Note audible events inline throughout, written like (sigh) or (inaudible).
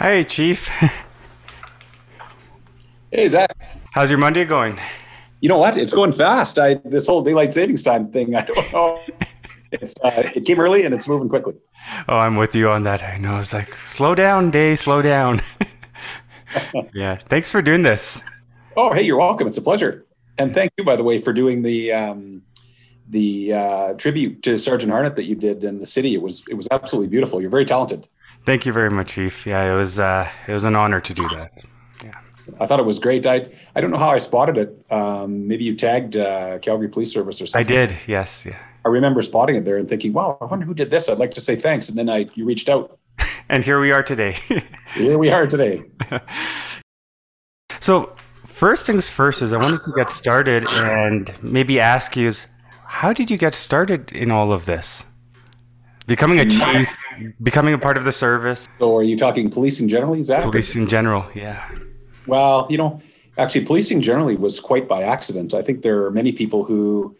Hi, Chief. (laughs) Hey, Zak. How's your Monday going? You know what? It's going fast. I this whole daylight savings time thing. I don't know. It's uh, it came early and it's moving quickly. Oh, I'm with you on that. I know. It's like slow down, day, slow down. (laughs) yeah. Thanks for doing this. Oh, hey, you're welcome. It's a pleasure. And thank you, by the way, for doing the um, the uh, tribute to Sergeant Harnett that you did in the city. It was it was absolutely beautiful. You're very talented. Thank you very much, Chief. Yeah, it was uh, it was an honor to do that. Yeah. I thought it was great. I I don't know how I spotted it. Um, maybe you tagged uh, Calgary Police Service or something. I did. Yes. Yeah. I remember spotting it there and thinking, "Wow, I wonder who did this." I'd like to say thanks. And then I you reached out. (laughs) And here we are today. (laughs) Here we are today. so, first things first is I wanted to get started and maybe ask you is how did you get started in all of this? Becoming a (laughs) chief, becoming a part of the service, So, are you talking policing generally, Zak? police in general. Yeah. Well, you know, actually, policing generally was quite by accident. I think there are many people who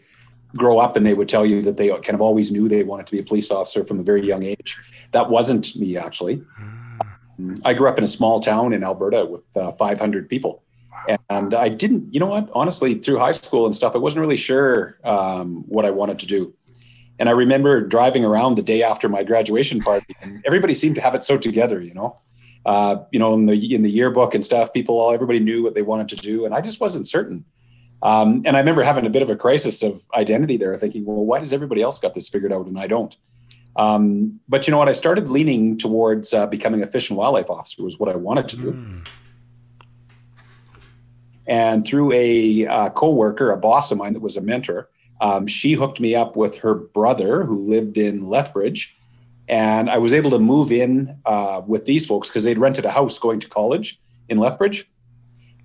grow up and they would tell you that they kind of always knew they wanted to be a police officer from a very young age. That wasn't me, actually. I grew up in a small town in Alberta with uh, 500 people. And I didn't, you know what, honestly, through high school and stuff, I wasn't really sure um, what I wanted to do. And I remember driving around the day after my graduation party, and everybody seemed to have it so together, you know uh, you know, in the in the yearbook and stuff, people, all everybody knew what they wanted to do, and I just wasn't certain. Um, and I remember having a bit of a crisis of identity there, thinking, well, why does everybody else got this figured out and I don't? Um, but you know what? I started leaning towards uh, becoming a fish and wildlife officer was what I wanted to do. Mm. And through a uh, coworker, a boss of mine that was a mentor, um, she hooked me up with her brother who lived in Lethbridge. And I was able to move in uh, with these folks because they'd rented a house going to college in Lethbridge.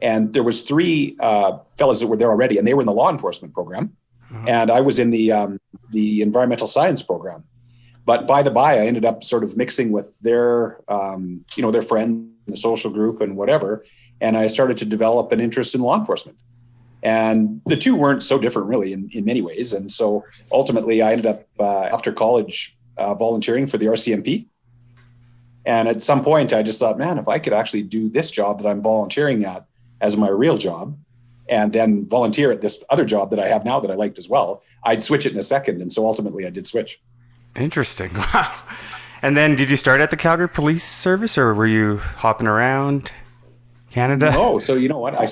And there was three uh, fellas that were there already, and they were in the law enforcement program, and I was in the um, the environmental science program. But by the by, I ended up sort of mixing with their um, you know their friends, the social group, and whatever. And I started to develop an interest in law enforcement. And the two weren't so different, really, in, in many ways. And so ultimately, I ended up uh, after college uh, volunteering for the RCMP. And at some point, I just thought, man, if I could actually do this job that I'm volunteering at as my real job, and then volunteer at this other job that I have now that I liked as well, I'd switch it in a second. And so ultimately, I did switch. Interesting. (laughs) Wow. And then did you start at the Calgary Police Service or were you hopping around Canada? No, so you know what? I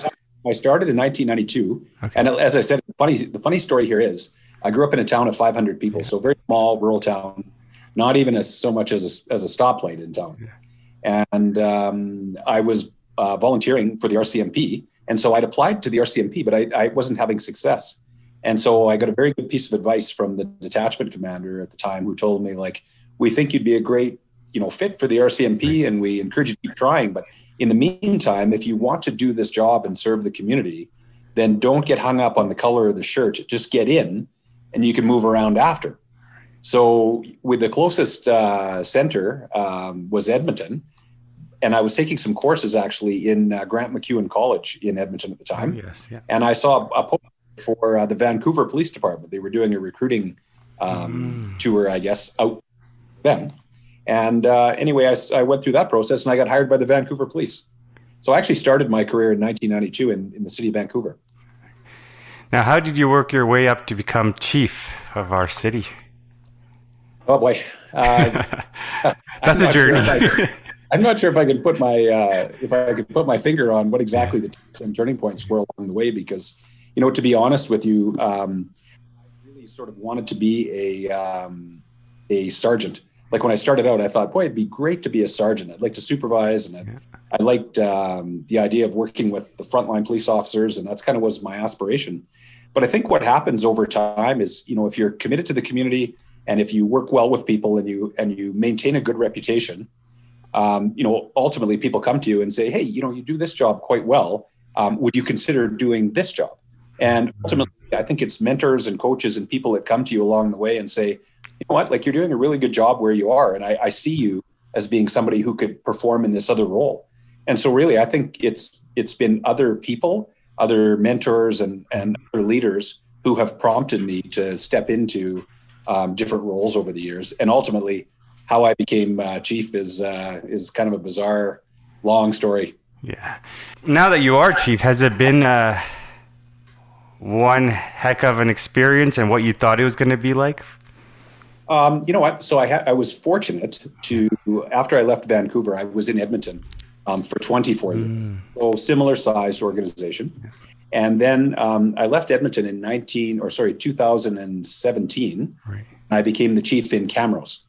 I started in 1992, Okay. and as I said, the funny the funny story here is I grew up in a town of 500 people, so very small rural town, not even as so much as a, as a stoplight in town. And um, I was uh, volunteering for the RCMP, and so I'd applied to the RCMP, but I, I wasn't having success. And so I got a very good piece of advice from the detachment commander at the time, who told me like, "We think you'd be a great, you know, fit for the RCMP, and we encourage you to keep trying. But in the meantime, if you want to do this job and serve the community, then don't get hung up on the color of the shirt. Just get in, and you can move around after." So, with the closest uh, center um, was Edmonton, and I was taking some courses actually in uh, Grant MacEwan College in Edmonton at the Oh, time yes. Yeah. and I saw a post for uh, the Vancouver Police Department. They were doing a recruiting um, tour, I guess, out then. And uh, anyway, I went through that process and I got hired by the Vancouver Police. So I actually started my career in 1992 in, in the city of Vancouver. Now, how did you work your way up to become chief of our city? Oh boy, (laughs) uh, That's a sure journey. I- (laughs) I'm not sure if I can put my uh, if I could put my finger on what exactly the some turning points were along the way because you know to be honest with you, um, I really sort of wanted to be a um, a sergeant. Like when I started out, I thought, boy, it'd be great to be a sergeant. I'd like to supervise, and I, Yeah. I liked um, the idea of working with the frontline police officers, and that's kind of was my aspiration. But I think what happens over time is, you know, if you're committed to the community and if you work well with people and you and you maintain a good reputation, um, you know, ultimately people come to you and say, hey, you know, you do this job quite well. Um, would you consider doing this job? And ultimately, I think it's mentors and coaches and people that come to you along the way and say, you know what, like you're doing a really good job where you are, and I, I see you as being somebody who could perform in this other role. And so, really, I think it's it's been other people, other mentors, and and other leaders who have prompted me to step into um, different roles over the years. And ultimately, how I became uh, chief is uh, is kind of a bizarre long story. Yeah. Now that you are chief, has it been uh, one heck of an experience and what you thought it was going to be like? Um, you know what? So I, ha- I was fortunate to, after I left Vancouver, I was in Edmonton um, for 24 years. Mm. So similar sized organization. And then um, I left Edmonton in 19, or sorry, 2017. Right. I became the chief in Camrose.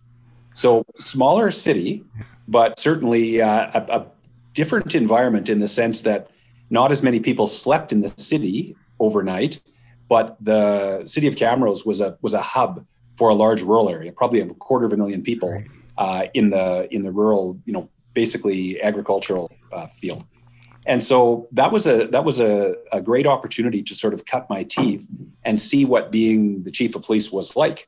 So smaller city, but certainly uh, a, a different environment in the sense that not as many people slept in the city overnight, but the city of Camrose was a was a hub for a large rural area, probably a quarter of a million people Right. uh, in the in the rural, you know, basically agricultural uh, field. And so that was a that was a, a great opportunity to sort of cut my teeth and see what being the chief of police was like.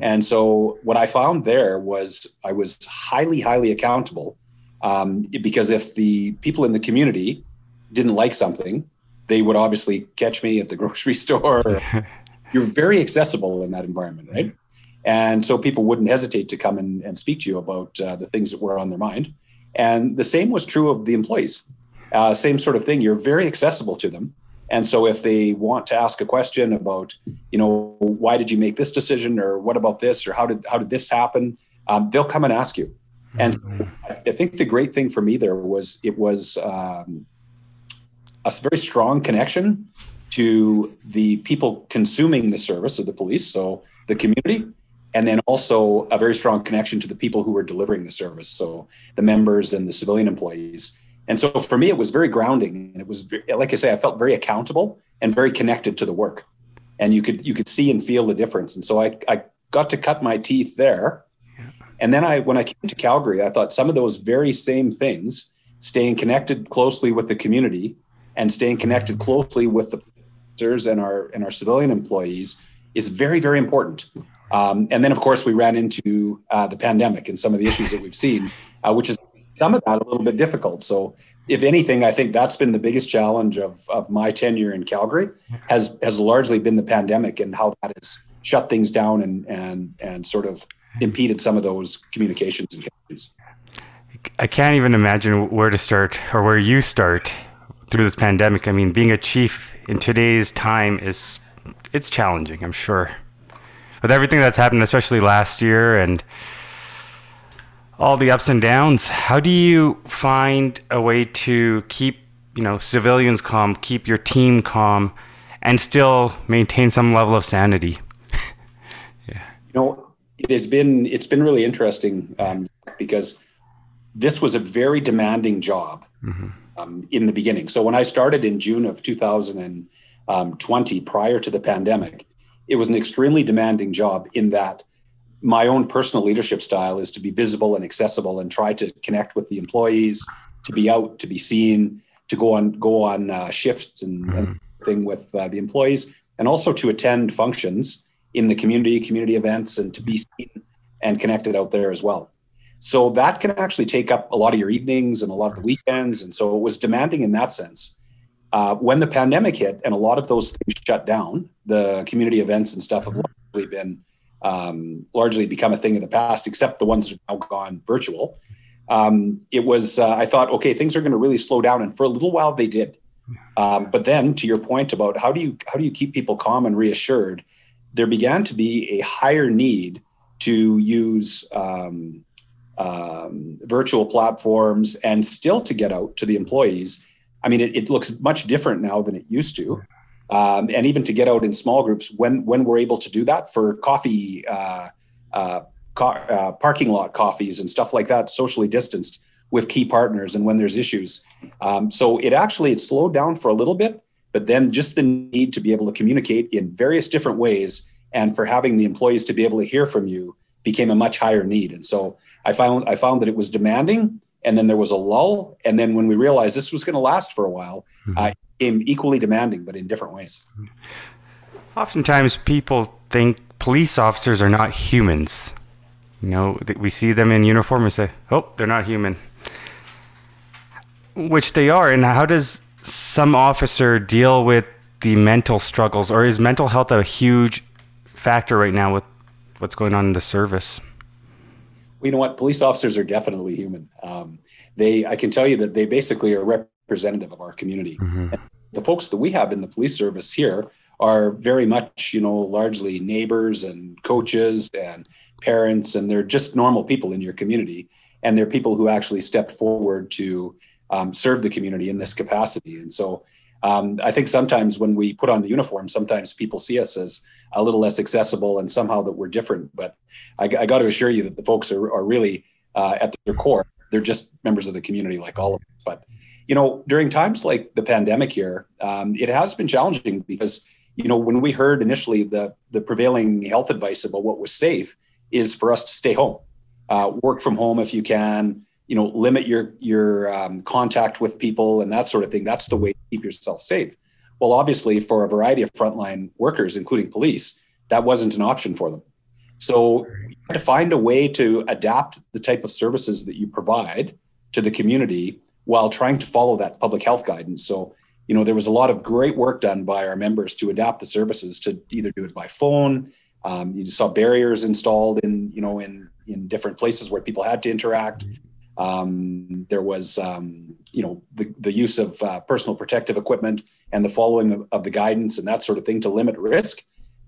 And so what I found there was I was highly highly accountable um, because if the people in the community didn't like something, they would obviously catch me at the (laughs) grocery store. You're very accessible in that environment, right? And so people wouldn't hesitate to come and, and speak to you about uh, the things that were on their mind. And the same was true of the employees. Uh, same sort of thing. You're very accessible to them. And so if they want to ask a question about, you know, why did you make this decision, or what about this, or how did how did this happen, um, they'll come and ask you. And I I think the great thing for me there was it was um, a very strong connection to the people consuming the service of the police, so the community, and then also a very strong connection to the people who were delivering the service, so the members and the civilian employees. And so for me, it was very grounding, and it was like I say, I felt very accountable and very connected to the work, and you could you could see and feel the difference. And so I I got to cut my teeth there, and then I when I came to Calgary, I thought some of those very same things, staying connected closely with the community, and staying connected closely with the officers and our and our civilian employees is very very important. Um, and then of course we ran into uh, the pandemic and some of the issues that we've seen, uh, which is some of that a little bit difficult. So if anything, I think that's been the biggest challenge of of my tenure in Calgary has has largely been the pandemic and how that has shut things down and and and sort of impeded some of those communications and connections. I can't even imagine where to start or where you start through this pandemic. I mean, being a chief in today's time is it's challenging, I'm sure. With everything that's happened, especially last year and all the ups and downs, how do you find a way to keep, you know, civilians calm, keep your team calm and still maintain some level of sanity? (laughs) Yeah. You know, it has been it's been really interesting um, because this was a very demanding job um, in the beginning. So when I started in June of 2020, prior to the pandemic, it was an extremely demanding job in that my own personal leadership style is to be visible and accessible and try to connect with the employees, to be out, to be seen, to go on go on uh, shifts and, and thing with uh, the employees, and also to attend functions in the community, community events, and to be seen and connected out there as well. So that can actually take up a lot of your evenings and a lot of the weekends, and so it was demanding in that sense. Uh, when the pandemic hit and a lot of those things shut down, the community events and stuff have largely been um, largely become a thing of the past, except the ones that have now gone virtual. Um, it was uh, I thought, okay, things are going to really slow down, and for a little while they did. Um, but then, to your point about how do you how do you keep people calm and reassured, there began to be a higher need to use um, um, virtual platforms and still to get out to the employees. I mean, it, it looks much different now than it used to. Um, and even to get out in small groups when when we're able to do that for coffee uh, uh, co- uh, parking lot coffees and stuff like that socially distanced with key partners and when there's issues um, so it actually it slowed down for a little bit but then just the need to be able to communicate in various different ways and for having the employees to be able to hear from you became a much higher need and so i found i found that it was demanding and then there was a lull and then when we realized this was going to last for a while uh, it became equally demanding but in different ways Oftentimes, people think police officers are not humans. You know, we see them in uniform and say, "Oh, they're not human," which they are. And how does some officer deal with the mental struggles, or is mental health a huge factor right now with what's going on in the service? You know what? Police officers are definitely human. Um, they I can tell you that they basically are representative of our community. Mm-hmm. The folks that we have in the police service here are very much, you know, largely neighbors and coaches and parents, and they're just normal people in your community. And they're people who actually stepped forward to um, serve the community in this capacity. And so um, I think sometimes when we put on the uniform, sometimes people see us as a little less accessible and somehow that we're different. But I, I got to assure you that the folks are, are really uh, at their core, they're just members of the community like all of us. But you know, during times like the pandemic here, um, it has been challenging because you know when we heard initially the the prevailing health advice about what was safe is for us to stay home, uh, work from home if you can, you know, limit your your um, contact with people and that sort of thing. That's the way keep yourself safe. Well, obviously, for a variety of frontline workers, including police, that wasn't an option for them. So you had to find a way to adapt the type of services that you provide to the community while trying to follow that public health guidance. So, you know, there was a lot of great work done by our members to adapt the services to either do it by phone. Um, you saw barriers installed in, you know, in in different places where people had to interact. Um, there was, um, you know, the, the use of uh, personal protective equipment and the following of, of, the guidance and that sort of thing to limit risk.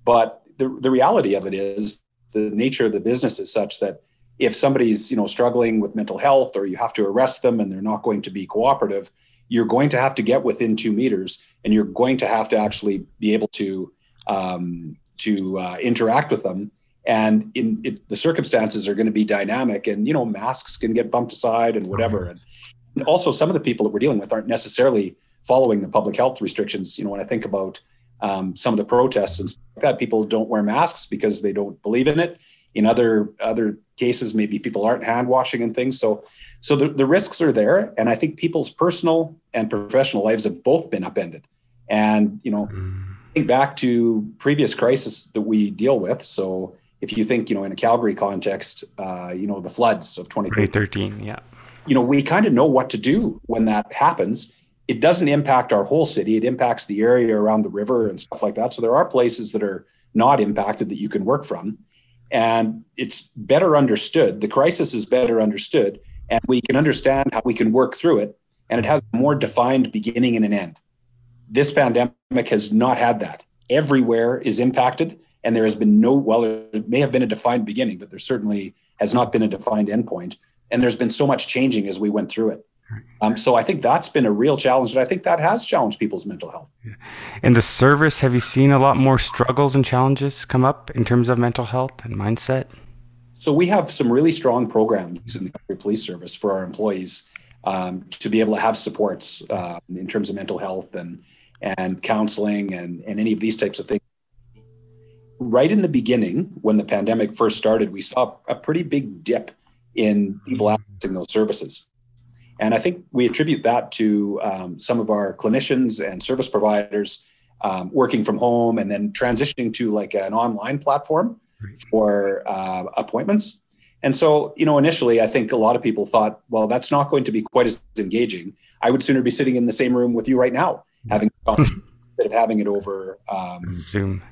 But the, the reality of it is the nature of the business is such that if somebody's, you know, struggling with mental health or you have to arrest them and they're not going to be cooperative, you're going to have to get within two meters and you're going to have to actually be able to um, to uh, interact with them and in it, the circumstances are going to be dynamic and you know masks can get bumped aside and whatever. And, and, also some of the people that we're dealing with aren't necessarily following the public health restrictions you know when i think about um, some of the protests and stuff like that people don't wear masks because they don't believe in it. In other other cases maybe people aren't hand washing and things. So so the, the risks are there. And i think people's personal and professional lives have both been upended. And you know mm. think back to previous crises that we deal with. So if you think, you know, in a Calgary context, uh, you know, the floods of 2013, yeah. You know, we kind of know what to do when that happens. It doesn't impact our whole city. It impacts the area around the river and stuff like that. So there are places that are not impacted that you can work from. And it's better understood. The crisis is better understood. And we can understand how we can work through it. And it has a more defined beginning and an end. This pandemic has not had that. Everywhere is impacted and there has been no well there may have been a defined beginning but there certainly has not been a defined endpoint. And there's been so much changing as we went through it. Um, so i think that's been a real challenge and i think that has challenged people's mental health. In the service have you seen a lot more struggles and challenges come up in terms of mental health and mindset? So we have some really strong programs in the police service for our employees um, to be able to have supports uh, in terms of mental health and and counseling and, and any of these types of things right in the beginning, when the pandemic first started, we saw a pretty big dip in people accessing those services. And I think we attribute that to um, some of our clinicians and service providers um, working from home and then transitioning to like an online platform for uh, appointments. And so, you know, initially, I think a lot of people thought, well, that's not going to be quite as engaging. I would sooner be sitting in the same room with you right now, having (laughs) instead of having it over um, Zoom.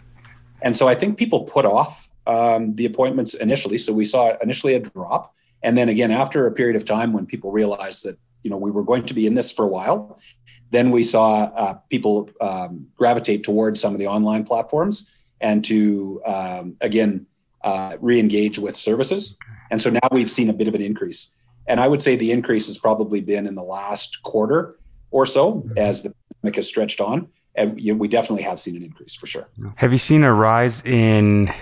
And so I think people put off um, the appointments initially. So we saw initially a drop. And then again, after a period of time when people realized that, you know, we were going to be in this for a while, then we saw uh, people um, gravitate towards some of the online platforms and to, um, again, uh, re-engage with services. And so now we've seen a bit of an increase. And I would say the increase has probably been in the last quarter or so as the pandemic has stretched on and we definitely have seen an increase for sure. Have you seen a rise in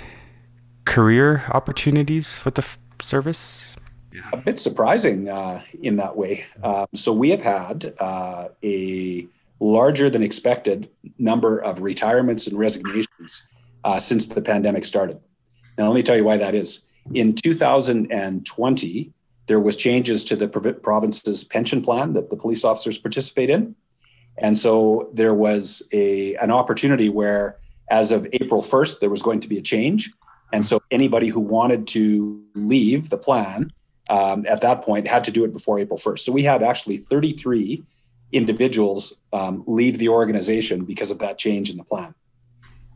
career opportunities with the f- service? A bit surprising uh, in that way. Um, so we have had uh, a larger than expected number of retirements and resignations uh, since the pandemic started. Now, let me tell you why that is. In 2020, there was changes to the province's pension plan that the police officers participate in. And so there was a an opportunity where, as of April 1st, there was going to be a change. And so anybody who wanted to leave the plan um, at that point had to do it before April 1st. So we had actually 33 individuals um, leave the organization because of that change in the plan.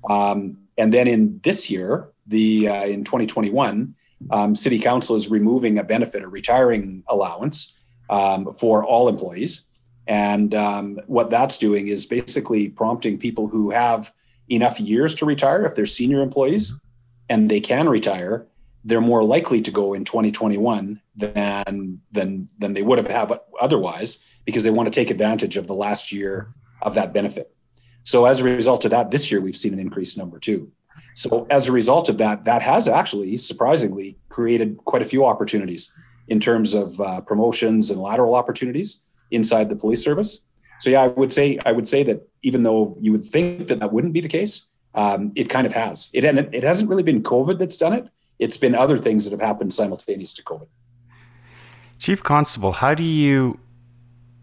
Um, and then in this year, the uh, in 2021, um, City Council is removing a benefit, a retiring allowance, um, for all employees. And um, what that's doing is basically prompting people who have enough years to retire, if they're senior employees and they can retire, they're more likely to go in 2021 than than than they would have have otherwise because they want to take advantage of the last year of that benefit. So as a result of that, this year we've seen an increased number too. So as a result of that, that has actually surprisingly created quite a few opportunities in terms of uh, promotions and lateral opportunities inside the police service. So yeah, I would say I would say that even though you would think that that wouldn't be the case, um, it kind of has. It it hasn't really been COVID that's done it. It's been other things that have happened simultaneous to COVID. Chief Constable, how do you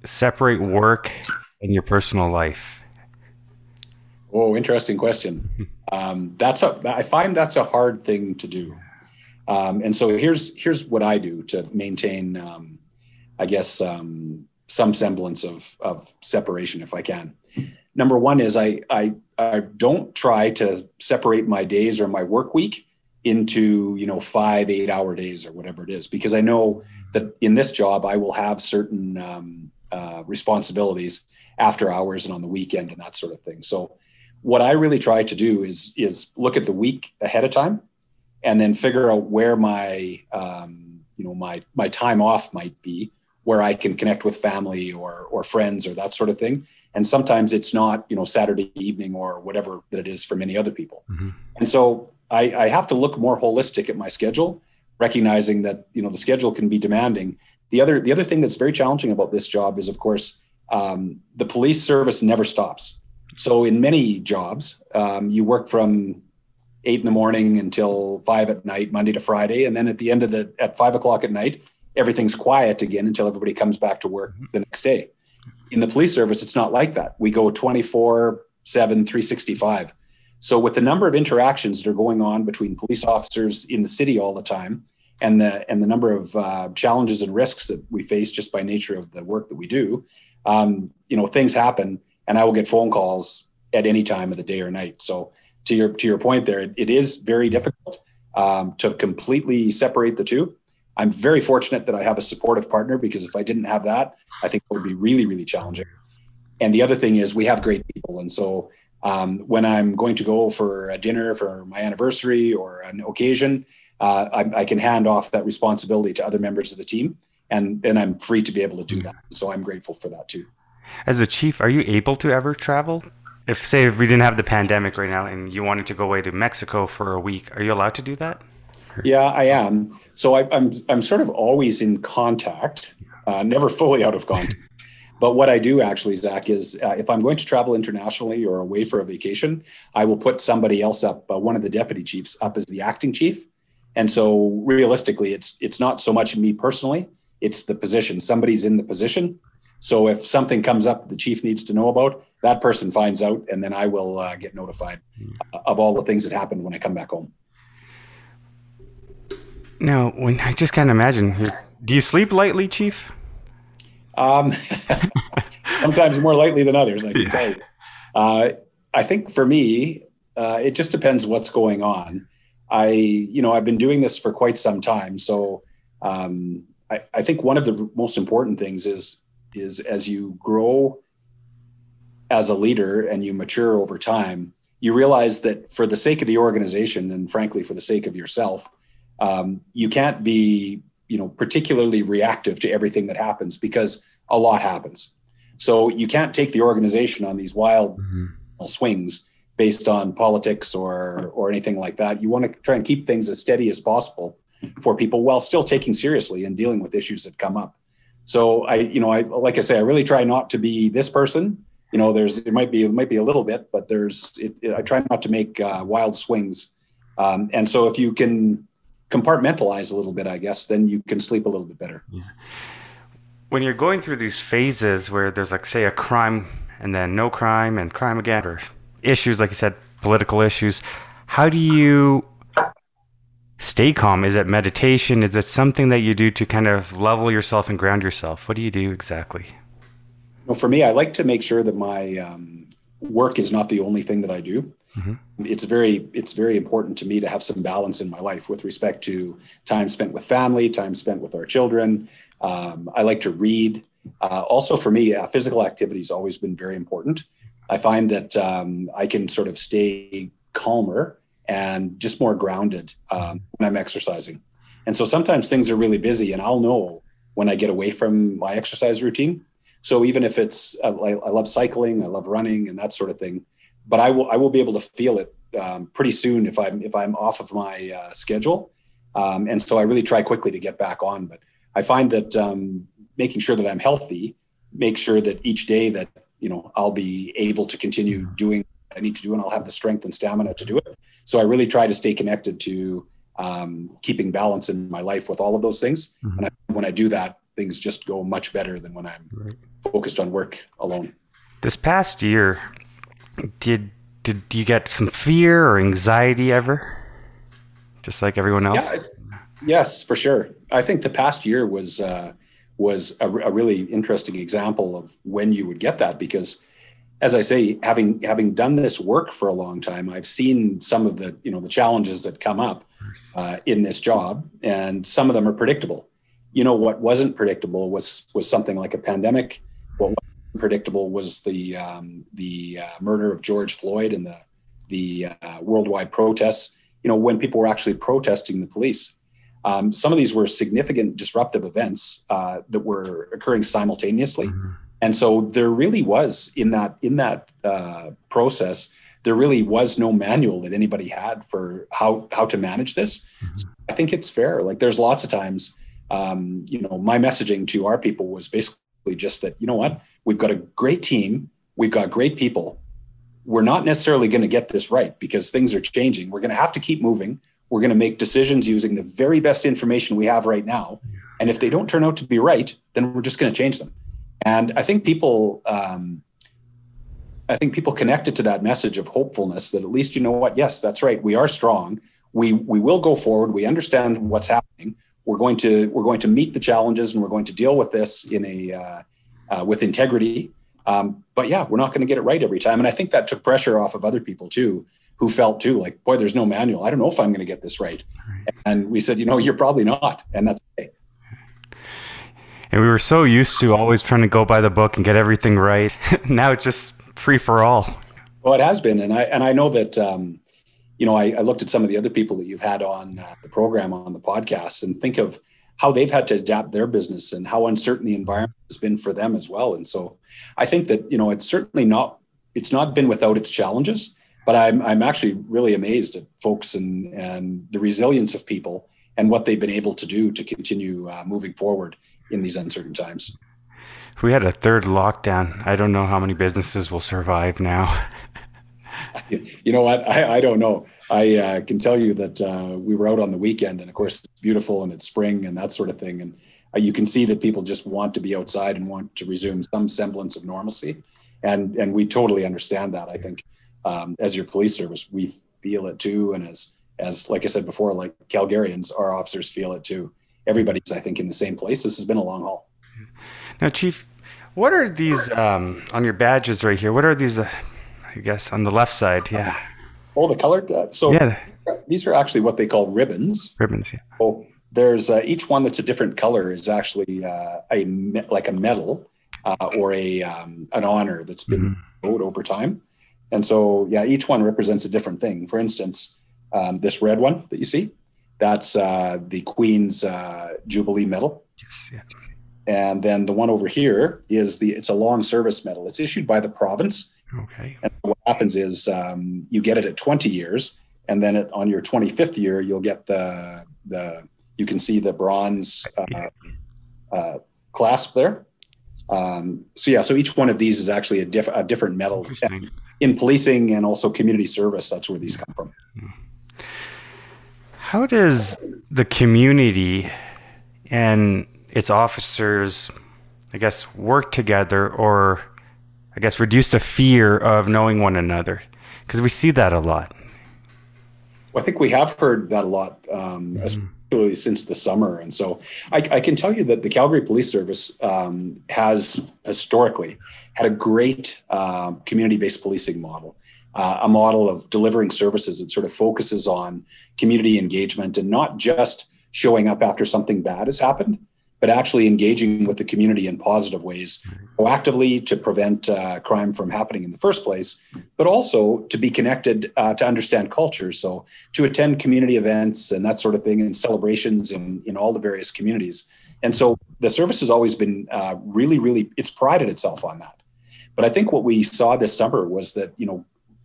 separate work and your personal life? Oh, interesting question. Um, that's a. I find that's a hard thing to do. Um, and so here's here's what I do to maintain, um, I guess, um, some semblance of of separation if I can. Number one is I, I I don't try to separate my days or my work week into you know five eight hour days or whatever it is because I know that in this job I will have certain um, uh, responsibilities after hours and on the weekend and that sort of thing. So what I really try to do is is look at the week ahead of time, and then figure out where my um, you know my my time off might be, where I can connect with family or or friends or that sort of thing. And sometimes it's not you know Saturday evening or whatever that it is for many other people. Mm-hmm. And so I, I have to look more holistic at my schedule, recognizing that you know the schedule can be demanding. The other the other thing that's very challenging about this job is of course um, the police service never stops so in many jobs, um, you work from eight in the morning until five at night, Monday to Friday, and then at the end of the at five o'clock at night, everything's quiet again until everybody comes back to work the next day. In the police service, it's not like that. We go 24 7, 365. So with the number of interactions that are going on between police officers in the city all the time, and the and the number of uh, challenges and risks that we face just by nature of the work that we do, um, you know, things happen and I will get phone calls at any time of the day or night. So to your to your point there, it, it is very difficult um, to completely separate the two. I'm very fortunate that I have a supportive partner because if I didn't have that, I think it would be really really challenging. And the other thing is we have great people, and so um, when I'm going to go for a dinner for my anniversary or an occasion, uh, I, I, can hand off that responsibility to other members of the team, and and I'm free to be able to do that. So I'm grateful for that too. As a chief, are you able to ever travel? If say if we didn't have the pandemic right now and you wanted to go away to Mexico for a week, are you allowed to do that? Yeah, I am. So I, am I'm, I'm sort of always in contact, uh, never fully out of contact. But what I do actually, Zak, is uh, if I'm going to travel internationally or away for a vacation, I will put somebody else up, uh, one of the deputy chiefs, up as the acting chief. And so realistically, it's it's not so much me personally; it's the position. Somebody's in the position, so if something comes up the chief needs to know about, that person finds out, and then I will uh, get notified of all the things that happened when I come back home. Now, when I just can't imagine, do you sleep lightly, Chief? Um, (laughs) sometimes more lightly than others, I can yeah. tell you. Uh, I think for me, uh, it just depends what's going on. I, you know, I've been doing this for quite some time, so um, I, I think one of the most important things is is as you grow as a leader and you mature over time, you realize that for the sake of the organization and frankly for the sake of yourself, um, you can't be you know particularly reactive to everything that happens because a lot happens. So you can't take the organization on these wild mm-hmm. swings based on politics or or anything like that. You want to try and keep things as steady as possible for people while still taking seriously and dealing with issues that come up. So I, you know, I like I say, I really try not to be this person. You know, there's it might be it might be a little bit, but there's it, it, I try not to make uh, wild swings. Um, and so if you can compartmentalize a little bit, I guess, then you can sleep a little bit better. Yeah. When you're going through these phases where there's like say a crime and then no crime and crime again, or issues like you said, political issues, how do you stay calm? Is it meditation? Is it something that you do to kind of level yourself and ground yourself? What do you do exactly? Well, for me, I like to make sure that my um, work is not the only thing that I do. Mm-hmm. It's very it's very important to me to have some balance in my life with respect to time spent with family, time spent with our children. Um, I like to read. Uh, also, for me, uh, physical activity has always been very important. I find that um, I can sort of stay calmer and just more grounded um, when I'm exercising. And so sometimes things are really busy, and I'll know when I get away from my exercise routine. So even if it's I, I love cycling, I love running, and that sort of thing, but I will I will be able to feel it um, pretty soon if I'm if I'm off of my uh, schedule. Um, and so I really try quickly to get back on. But I find that um, making sure that I'm healthy, make sure that each day that you know I'll be able to continue doing what I need to do, and I'll have the strength and stamina to do it. So I really try to stay connected to um, keeping balance in my life with all of those things. Mm-hmm. And I, when I do that, things just go much better than when I'm right. focused on work alone. This past year, did did you get some fear or anxiety ever? Just like everyone else. Yeah, yes, for sure. I think the past year was uh, was a, a, really interesting example of when you would get that because, as I say, having having done this work for a long time, I've seen some of the you know the challenges that come up uh, in this job, and some of them are predictable. You know what wasn't predictable was was something like a pandemic. What was predictable was the um, the uh, murder of George Floyd and the the uh, worldwide protests. You know, when people were actually protesting the police, um, some of these were significant disruptive events uh, that were occurring simultaneously, mm-hmm. and so there really was in that in that uh, process. There really was no manual that anybody had for how how to manage this. Mm-hmm. So I think it's fair. Like there's lots of times, um, you know, my messaging to our people was basically just that, you know what, we've got a great team, we've got great people. We're not necessarily going to get this right because things are changing. We're going to have to keep moving. We're going to make decisions using the very best information we have right now. And if they don't turn out to be right, then we're just going to change them. And I think people, um, I think people connected to that message of hopefulness that at least you know what, yes, that's right. We are strong. We we will go forward. We understand what's happening we're going to we're going to meet the challenges and we're going to deal with this in a uh, uh, with integrity. Um, but yeah, we're not going to get it right every time, and I think that took pressure off of other people too, who felt too like, boy, there's no manual. I don't know if I'm going to get this right. And we said, you know, you're probably not, and that's okay. And we were so used to always trying to go by the book and get everything right. (laughs) now it's just free for all. Well, it has been, and I and I know that um, you know, I, I, looked at some of the other people that you've had on uh, the program on the podcast and think of how they've had to adapt their business and how uncertain the environment has been for them as well. And so I think that, you know, it's certainly not, it's not been without its challenges, but I'm, I'm actually really amazed at folks and, and the resilience of people and what they've been able to do to continue uh, moving forward in these uncertain times. If we had a third lockdown, I don't know how many businesses will survive now. (laughs) you know what? I, I don't know. I uh, can tell you that uh, we were out on the weekend, and of course, it's beautiful and it's spring and that sort of thing. And uh, you can see that people just want to be outside and want to resume some semblance of normalcy. And and we totally understand that. I think um, as your police service, we feel it too, and as as like I said before, like Calgarians, our officers feel it too. Everybody's, I think, in the same place. This has been a long haul. Now, Chief, what are these um, on your badges right here? What are these? Uh, I guess, on the left side. Yeah. Oh, the colored. Uh, so yeah. these are actually what they call ribbons. Ribbons. Yeah. So there's uh, each one that's a different color is actually uh, a me- like a medal uh, or a um, an honor that's been mm-hmm. over time. And so, yeah, each one represents a different thing. For instance, um, this red one that you see, that's uh, the Queen's uh, Jubilee Medal. Yes. Yeah. And then the one over here is the it's a long service medal. It's issued by the province Okay. And what happens is um, you get it at 20 years, and then it, on your 25th year, you'll get the the you can see the bronze uh, uh, clasp there. Um, so yeah, so each one of these is actually a, diff- a different medal in policing and also community service. That's where these come from. How does the community and its officers, I guess, work together or I guess, reduce the fear of knowing one another? Because we see that a lot. Well, I think we have heard that a lot, um, mm-hmm. particularly since the summer. And so I, I, can tell you that the Calgary Police Service um, has historically had a great uh, community based policing model. Uh, a model of delivering services that sort of focuses on community engagement and not just showing up after something bad has happened, but actually engaging with the community in positive ways, proactively to prevent uh, crime from happening in the first place, but also to be connected uh, to understand culture. So to attend community events and that sort of thing and celebrations in, in all the various communities. And so the service has always been uh, really, really, it's prided itself on that. But I think what we saw this summer was that, you know,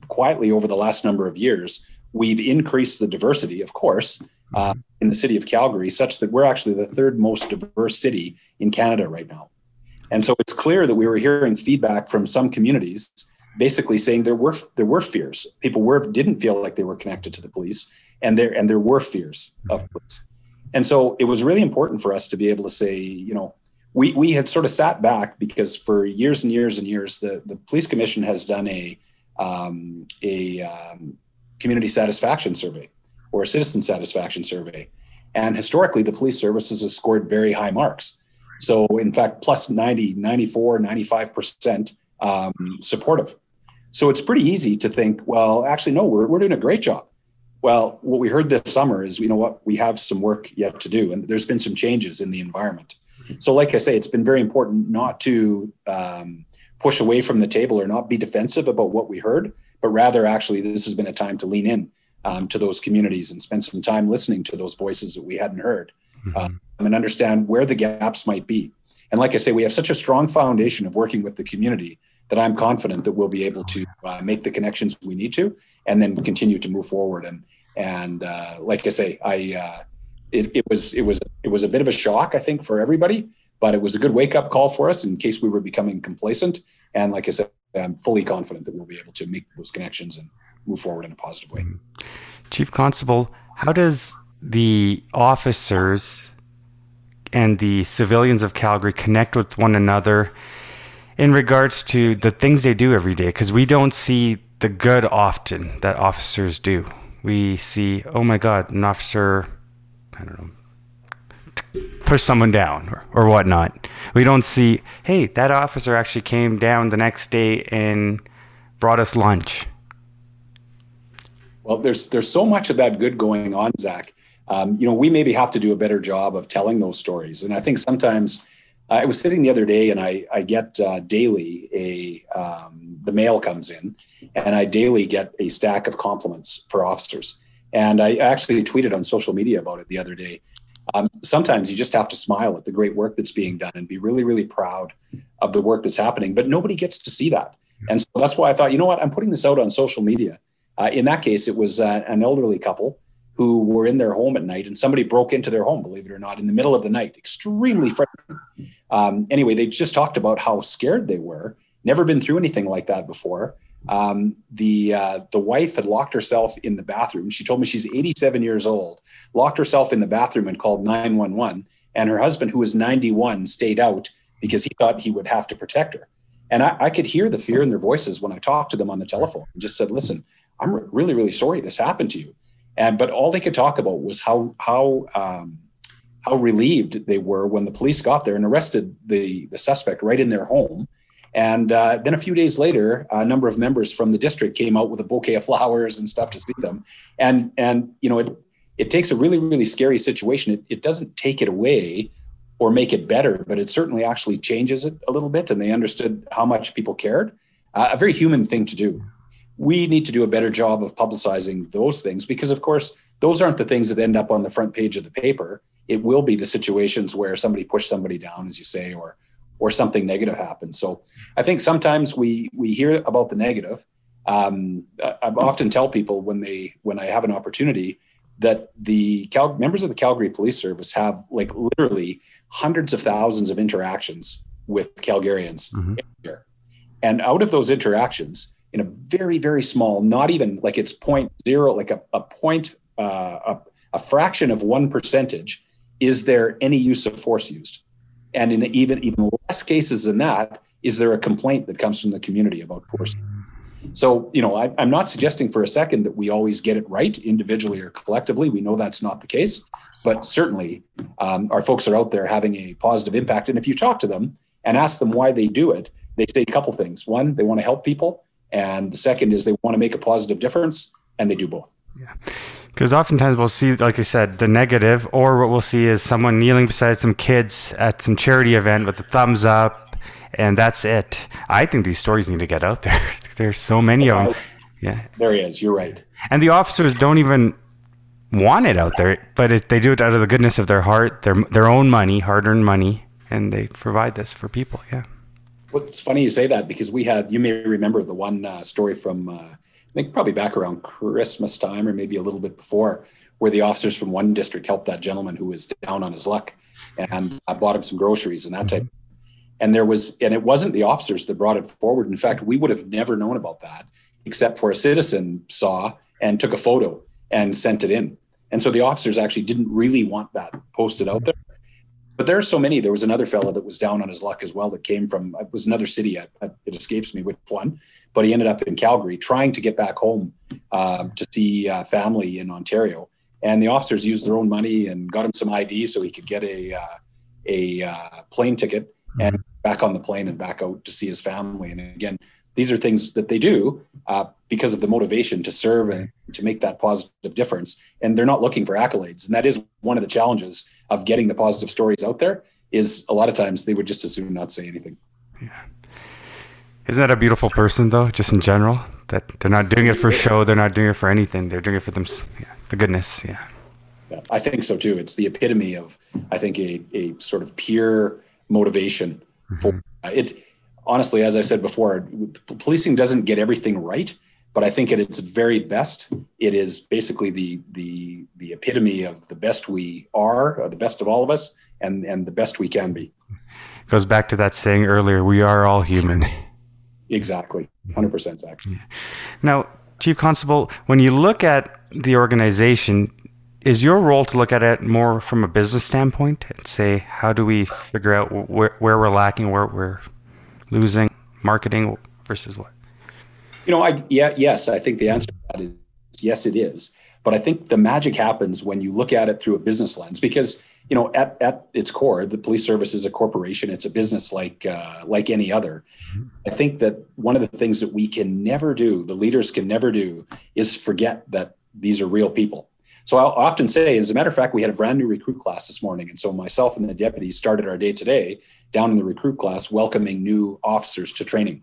quietly over the last number of years, we've increased the diversity, of course, uh, in the city of Calgary, such that we're actually the third most diverse city in Canada right now. And so it's clear that we were hearing feedback from some communities, basically saying there were there were fears. People were didn't feel like they were connected to the police, and there and there were fears of police. And so it was really important for us to be able to say, you know, we we had sort of sat back because for years and years and years, the the police commission has done a um, a um, community satisfaction survey or a citizen satisfaction survey. And historically, the police services has scored very high marks. So, in fact, plus 90, 94, 95% um, supportive. So, it's pretty easy to think, well, actually, no, we're, we're doing a great job. Well, what we heard this summer is, you know what, we have some work yet to do, and there's been some changes in the environment. So, like I say, it's been very important not to um, push away from the table or not be defensive about what we heard, but rather, actually, this has been a time to lean in um, to those communities and spend some time listening to those voices that we hadn't heard mm-hmm. uh, and understand where the gaps might be. And like I say, we have such a strong foundation of working with the community that I'm confident that we'll be able to uh, make the connections we need to, and then continue to move forward. And and uh, like I say, I uh, it, it was it was it was a bit of a shock, I think, for everybody, but it was a good wake up call for us in case we were becoming complacent. And like I said, I'm fully confident that we'll be able to make those connections and move forward in a positive way. Mm-hmm. Chief Constable, how does the officers and the civilians of Calgary connect with one another in regards to the things they do every day? Because we don't see the good often that officers do. We see, oh my God, an officer, I don't know, push someone down or, or whatnot. We don't see, hey, that officer actually came down the next day and brought us lunch. Well, there's there's so much of that good going on, Zak. Um, you know, we maybe have to do a better job of telling those stories. And I think sometimes I was sitting the other day, and I I get uh, daily a um, the mail comes in, and I daily get a stack of compliments for officers. And I actually tweeted on social media about it the other day. Um, sometimes you just have to smile at the great work that's being done and be really, really proud of the work that's happening. But nobody gets to see that. And so that's why I thought, you know what, I'm putting this out on social media uh, in that case, it was uh, an elderly couple who were in their home at night and somebody broke into their home, believe it or not, in the middle of the night. Extremely frightening. Um, anyway, they just talked about how scared they were. Never been through anything like that before. Um, the uh, the wife had locked herself in the bathroom. She told me she's 87 years old. Locked herself in the bathroom and called 911. And her husband, who was 91, stayed out because he thought he would have to protect her. And I, I could hear the fear in their voices when I talked to them on the telephone. And just said, "Listen, I'm really, really sorry this happened to you. And but all they could talk about was how how um, how relieved they were when the police got there and arrested the the suspect right in their home. And uh, then a few days later, a number of members from the district came out with a bouquet of flowers and stuff to see them. And and you know it it takes a really really scary situation. It, it doesn't take it away or make it better, but it certainly actually changes it a little bit. And they understood how much people cared. Uh, a very human thing to do we need to do a better job of publicizing those things because of course those aren't the things that end up on the front page of the paper. It will be the situations where somebody pushed somebody down as you say or or something negative happens so i think sometimes we we hear about the negative. Um, i often tell people when they when i have an opportunity that the Cal- members of the calgary police service have like literally hundreds of thousands of interactions with calgarians mm-hmm. and out of those interactions in a very very small not even like it's point zero like a, a point uh, a, a fraction of one percentage is there any use of force used and in the even even less cases than that is there a complaint that comes from the community about force So, you know, I, am not suggesting for a second that we always get it right individually or collectively. We know that's not the case, but certainly um, our folks are out there having a positive impact. And if you talk to them and ask them why they do it, they say a couple things. One, they want to help people, and the second is they want to make a positive difference, and they do both. Yeah. Because oftentimes we'll see, like I said, the negative, or what we'll see is someone kneeling beside some kids at some charity event with a thumbs up, and that's it. I think these stories need to get out there. (laughs) There's so many of them. Oh, yeah. There he is. You're right. And the officers don't even want it out there, but it, they do it out of the goodness of their heart, their their own money, hard-earned money, and they provide this for people. Yeah. It's funny you say that because we had you may remember the one uh, story from uh, I think probably back around Christmas time or maybe a little bit before, where the officers from one district helped that gentleman who was down on his luck and uh, bought him some groceries and that type. Mm-hmm. And there was and it wasn't the officers that brought it forward. In fact we would have never known about that except for a citizen saw and took a photo and sent it in. And so the officers actually didn't really want that posted out there but there are so many there was another fellow that was down on his luck as well that came from it was another city it escapes me which one but he ended up in calgary trying to get back home uh, to see uh, family in ontario and the officers used their own money and got him some id so he could get a uh, a uh, plane ticket and mm-hmm. back on the plane and back out to see his family. And again, these are things that they do uh, because of the motivation to serve and to make that positive difference. And they're not looking for accolades. And that is one of the challenges of getting the positive stories out there. Is a lot of times they would just as soon not say anything. Yeah. Isn't that a beautiful person though, just in general? That they're not doing it for show, they're not doing it for anything. They're doing it for them, yeah, the goodness. Yeah. Yeah, I think so too. It's the epitome of, I think, a, a sort of pure motivation mm-hmm. for uh, it. Honestly, as I said before, policing doesn't get everything right, but I think at its very best, it is basically the the the epitome of the best we are, the best of all of us, and and the best we can be. Goes back to that saying earlier: we are all human. Exactly, hundred percent, Zak. Now, Chief Constable, when you look at the organization, is your role to look at it more from a business standpoint and say how do we figure out where, where we're lacking where we're losing marketing versus what you know i yeah yes i think the answer to that is yes it is but i think the magic happens when you look at it through a business lens because you know at, at its core the police service is a corporation it's a business like uh, like any other mm-hmm. i think that one of the things that we can never do the leaders can never do is forget that these are real people so I'll often say, as a matter of fact, we had a brand new recruit class this morning. And so myself and the deputies started our day today down in the recruit class, welcoming new officers to training.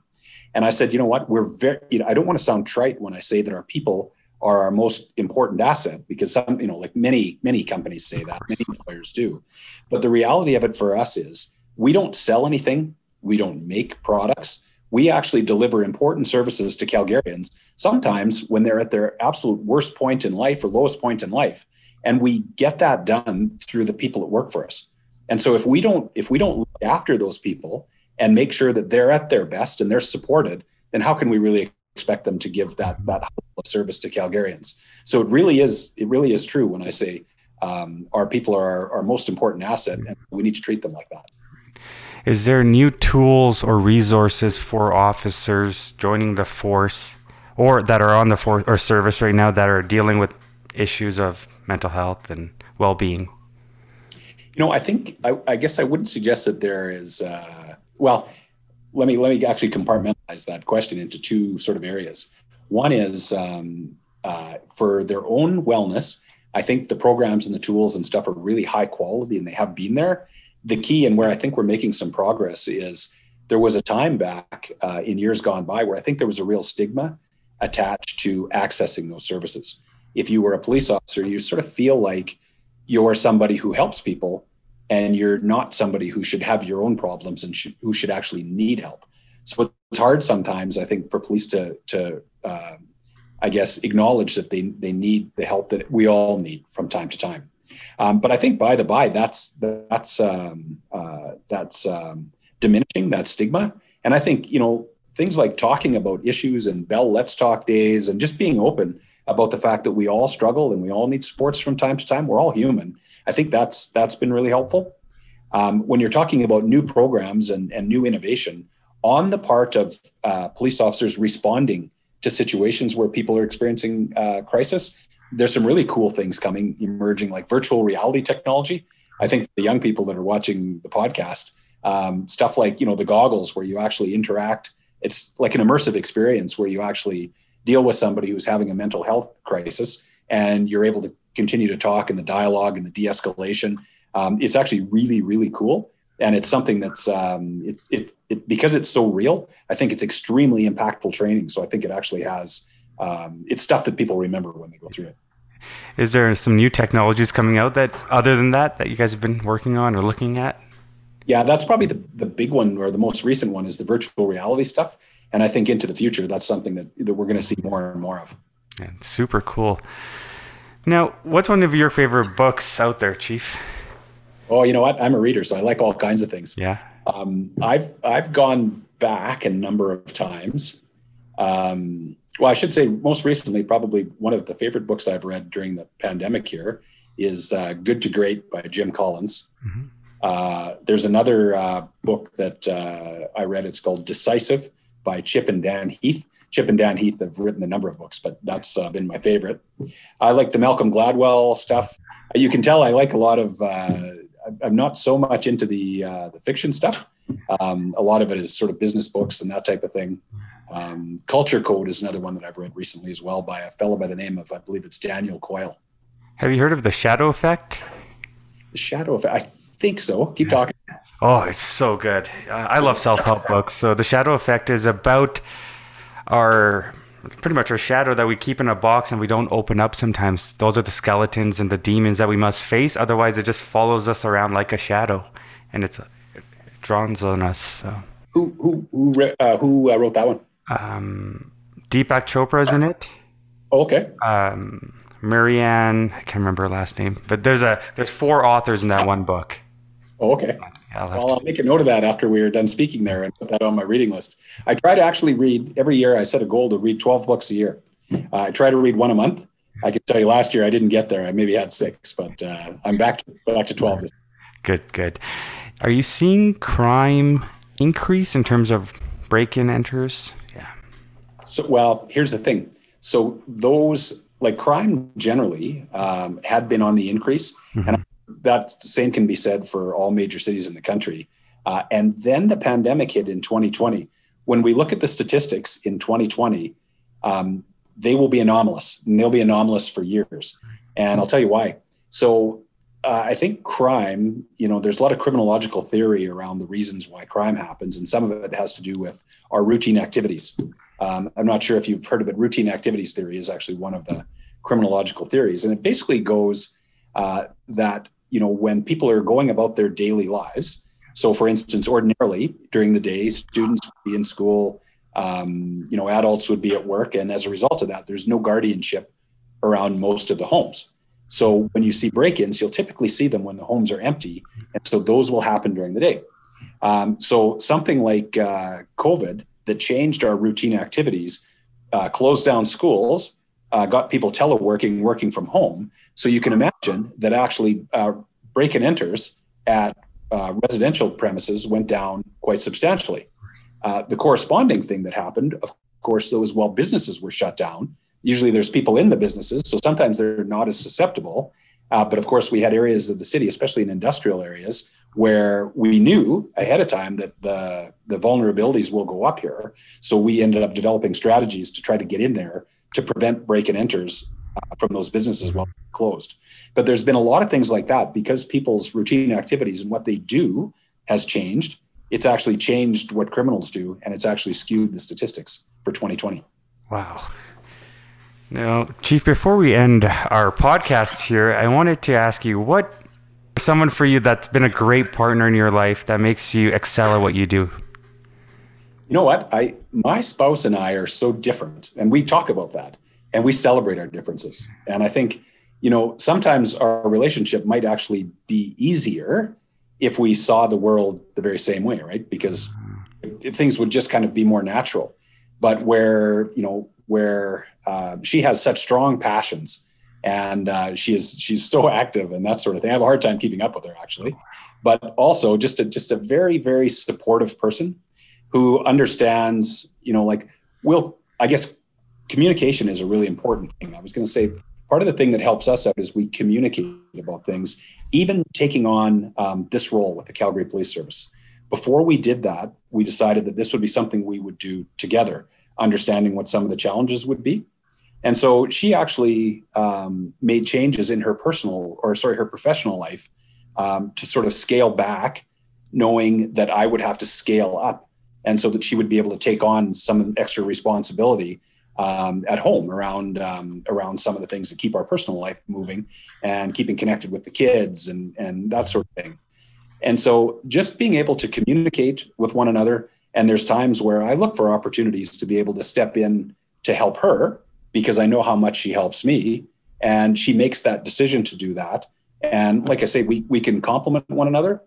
And I said, you know what, we're very, you know, I don't want to sound trite when I say that our people are our most important asset because some, you know, like many, many companies say that, many employers do. But the reality of it for us is we don't sell anything, we don't make products we actually deliver important services to Calgarians, sometimes when they're at their absolute worst point in life or lowest point in life. And we get that done through the people that work for us. And so if we don't if we don't look after those people and make sure that they're at their best and they're supported, then how can we really expect them to give that that service to Calgarians? So it really is it really is true when I say um, our people are our, our most important asset, and we need to treat them like that. Is there new tools or resources for officers joining the force or that are on the force or service right now that are dealing with issues of mental health and well-being? You know, I think I, I guess I wouldn't suggest that there is. Uh, well, let me let me actually compartmentalize that question into two sort of areas. One is um, uh, for their own wellness. I think the programs and the tools and stuff are really high quality, and they have been there the key and where I think we're making some progress is there was a time back uh, in years gone by where I think there was a real stigma attached to accessing those services. If you were a police officer, you sort of feel like you're somebody who helps people and you're not somebody who should have your own problems and who should actually need help. So it's hard sometimes, I think, for police to, to uh, I guess, acknowledge that they, they need the help that we all need from time to time. Um, but I think by the by, that's that's um, uh, that's um, diminishing that stigma. And I think you know things like talking about issues and Bell Let's Talk days and just being open about the fact that we all struggle and we all need supports from time to time. We're all human. I think that's that's been really helpful. Um, when you're talking about new programs and, and new innovation on the part of uh, police officers responding to situations where people are experiencing uh, crisis. There's some really cool things coming, emerging, like virtual reality technology. I think the young people that are watching the podcast, um, stuff like you know the goggles where you actually interact. It's like an immersive experience where you actually deal with somebody who's having a mental health crisis, and you're able to continue to talk and the dialogue and the de-escalation. Um, it's actually really really cool and it's something that's um, it's it, it because it's so real. I think it's extremely impactful training. So I think it actually has um, it's stuff that people remember when they go through it. Is there some new technologies coming out that other than that that you guys have been working on or looking at? Yeah, that's probably the, the big one or the most recent one is the virtual reality stuff. And I think into the future, that's something that, that we're going to see more and more of. Yeah, super cool. Now, what's one of your favorite books out there, Chief? Oh, you know what? I'm a reader, so I like all kinds of things. Yeah. Um, I've I've gone back a number of times. Um, well, I should say most recently, probably one of the favorite books I've read during the pandemic here is uh, Good to Great by Jim Collins. Mm-hmm. Uh, there's another uh, book that uh, I read. It's called Decisive by Chip and Dan Heath. Chip and Dan Heath have written a number of books, but that's uh, been my favorite. I like the Malcolm Gladwell stuff. You can tell I like a lot of uh, I'm not so much into the uh, the fiction stuff. Um, a lot of it is sort of business books and that type of thing. Um, Culture Code is another one that I've read recently as well by a fellow by the name of I believe it's Daniel Coyle. Have you heard of the Shadow Effect? The Shadow Effect. I think so. Keep talking. Oh, it's so good. I love self help books. So the Shadow Effect is about our pretty much our shadow that we keep in a box and we don't open up sometimes. Those are the skeletons and the demons that we must face. Otherwise, it just follows us around like a shadow, and it's it draws on us. So. Who who who, uh, who uh, wrote that one? Um, Deepak Chopra's in it. Oh, okay. Um, Marianne, I can't remember her last name, but there's a there's four authors in that one book. Oh, okay. I'll well, I'll make a note of that after we are done speaking there and put that on my reading list. I try to actually read every year. I set a goal to read 12 books a year. Uh, I try to read one a month. I can tell you last year I didn't get there. I maybe had six, but uh, I'm back to, back to 12. Good, good. Are you seeing crime increase in terms of break-in enters? Yeah. So, well, here's the thing. So those like crime generally um, had been on the increase, mm-hmm. and that same can be said for all major cities in the country. Uh, and then the pandemic hit in 2020. When we look at the statistics in 2020, um, they will be anomalous and they'll be anomalous for years. And I'll tell you why. So uh, I think crime, you know, there's a lot of criminological theory around the reasons why crime happens, and some of it has to do with our routine activities. Um, I'm not sure if you've heard of it. Routine activities theory is actually one of the criminological theories, and it basically goes uh, that you know, when people are going about their daily lives. So, for instance, ordinarily during the day, students would be in school, um, you know, adults would be at work. And as a result of that, there's no guardianship around most of the homes. So, when you see break ins, you'll typically see them when the homes are empty. And so, those will happen during the day. Um, so, something like uh, COVID that changed our routine activities, uh, closed down schools, uh, got people teleworking, working from home. So you can imagine that actually uh, break and enters at uh, residential premises went down quite substantially. Uh, the corresponding thing that happened, of course, those while businesses were shut down, usually there's people in the businesses, so sometimes they're not as susceptible. Uh, but of course, we had areas of the city, especially in industrial areas, where we knew ahead of time that the, the vulnerabilities will go up here. So we ended up developing strategies to try to get in there to prevent break and enters uh, from those businesses while closed. But there's been a lot of things like that because people's routine activities and what they do has changed. It's actually changed what criminals do, and it's actually skewed the statistics for 2020. Wow. Now, Chief, before we end our podcast here, I wanted to ask you what someone for you that's been a great partner in your life that makes you excel at what you do you know what? I my spouse and I are so different, and we talk about that, and we celebrate our differences. And I think, you know, sometimes our relationship might actually be easier if we saw the world the very same way, right? Because things would just kind of be more natural. But where you know where uh, she has such strong passions and uh, she is she's so active and that sort of thing. I have a hard time keeping up with her actually, but also just a just a very very supportive person who understands, you know, like we'll, I guess communication is a really important thing. I was going to say part of the thing that helps us out is we communicate about things, even taking on um, this role with the Calgary Police Service. Before we did that, we decided that this would be something we would do together, understanding what some of the challenges would be. And so she actually um, made changes in her personal, or sorry, her professional life um, to sort of scale back, knowing that I would have to scale up. And so that she would be able to take on some extra responsibility um, at home around um, around some of the things that keep our personal life moving and keeping connected with the kids and and that sort of thing. And so just being able to communicate with one another. And there's times where I look for opportunities to be able to step in to help her because I know how much she helps me. And she makes that decision to do that. And like I say, we, we can complement one another.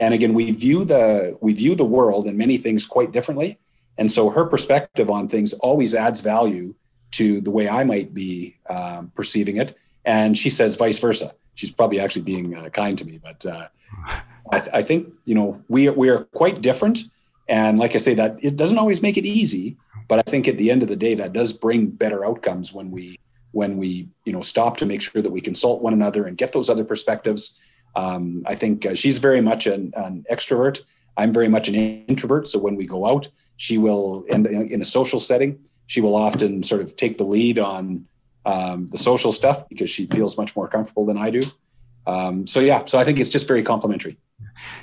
And again, we view the we view the world and many things quite differently. And so her perspective on things always adds value to the way I might be um, perceiving it. And she says vice versa. She's probably actually being uh, kind to me, but uh, (laughs) I, th- I, think you know we we are quite different. And like I say, that it doesn't always make it easy, but I think at the end of the day, that does bring better outcomes when we when we you know stop to make sure that we consult one another and get those other perspectives. Um, I think uh, she's very much an, an extrovert. I'm very much an introvert. So when we go out, she will, and in a social setting, she will often sort of take the lead on um, the social stuff because she feels much more comfortable than I do. Um, so yeah, so I think it's just very complementary.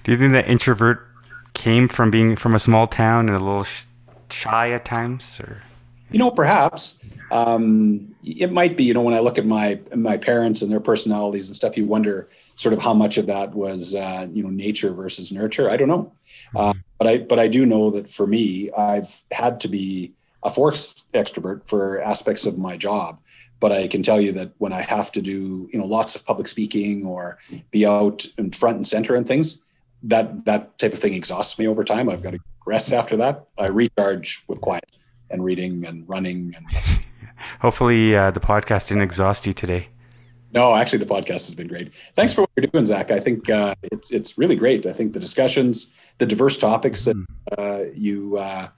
Do you think that introvert came from being from a small town and a little shy at times, or? You know, perhaps um, it might be. You know, when I look at my my parents and their personalities and stuff, you wonder sort of how much of that was uh, you know nature versus nurture. I don't know. Uh, but I but I do know that for me, I've had to be a forced extrovert for aspects of my job. But I can tell you that when I have to do you know lots of public speaking or be out in front and center and things, that that type of thing exhausts me over time. I've got to rest after that. I recharge with quiet and reading and running and. (laughs) Hopefully, uh, the podcast didn't exhaust you today. No, actually, the podcast has been great. Thanks for what you're doing, Zak. I think uh, it's it's really great. I think the discussions, the diverse topics that mm. uh, you uh,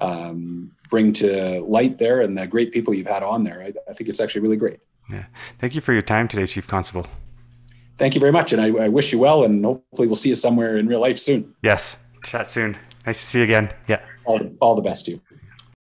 um, bring to light there, and the great people you've had on there, I, I, think it's actually really great. Yeah. Thank you for your time today, Chief Constable. Thank you very much, and I, I wish you well, and hopefully we'll see you somewhere in real life soon. Yes, chat soon. Nice to see you again. Yeah. All, all the best to you.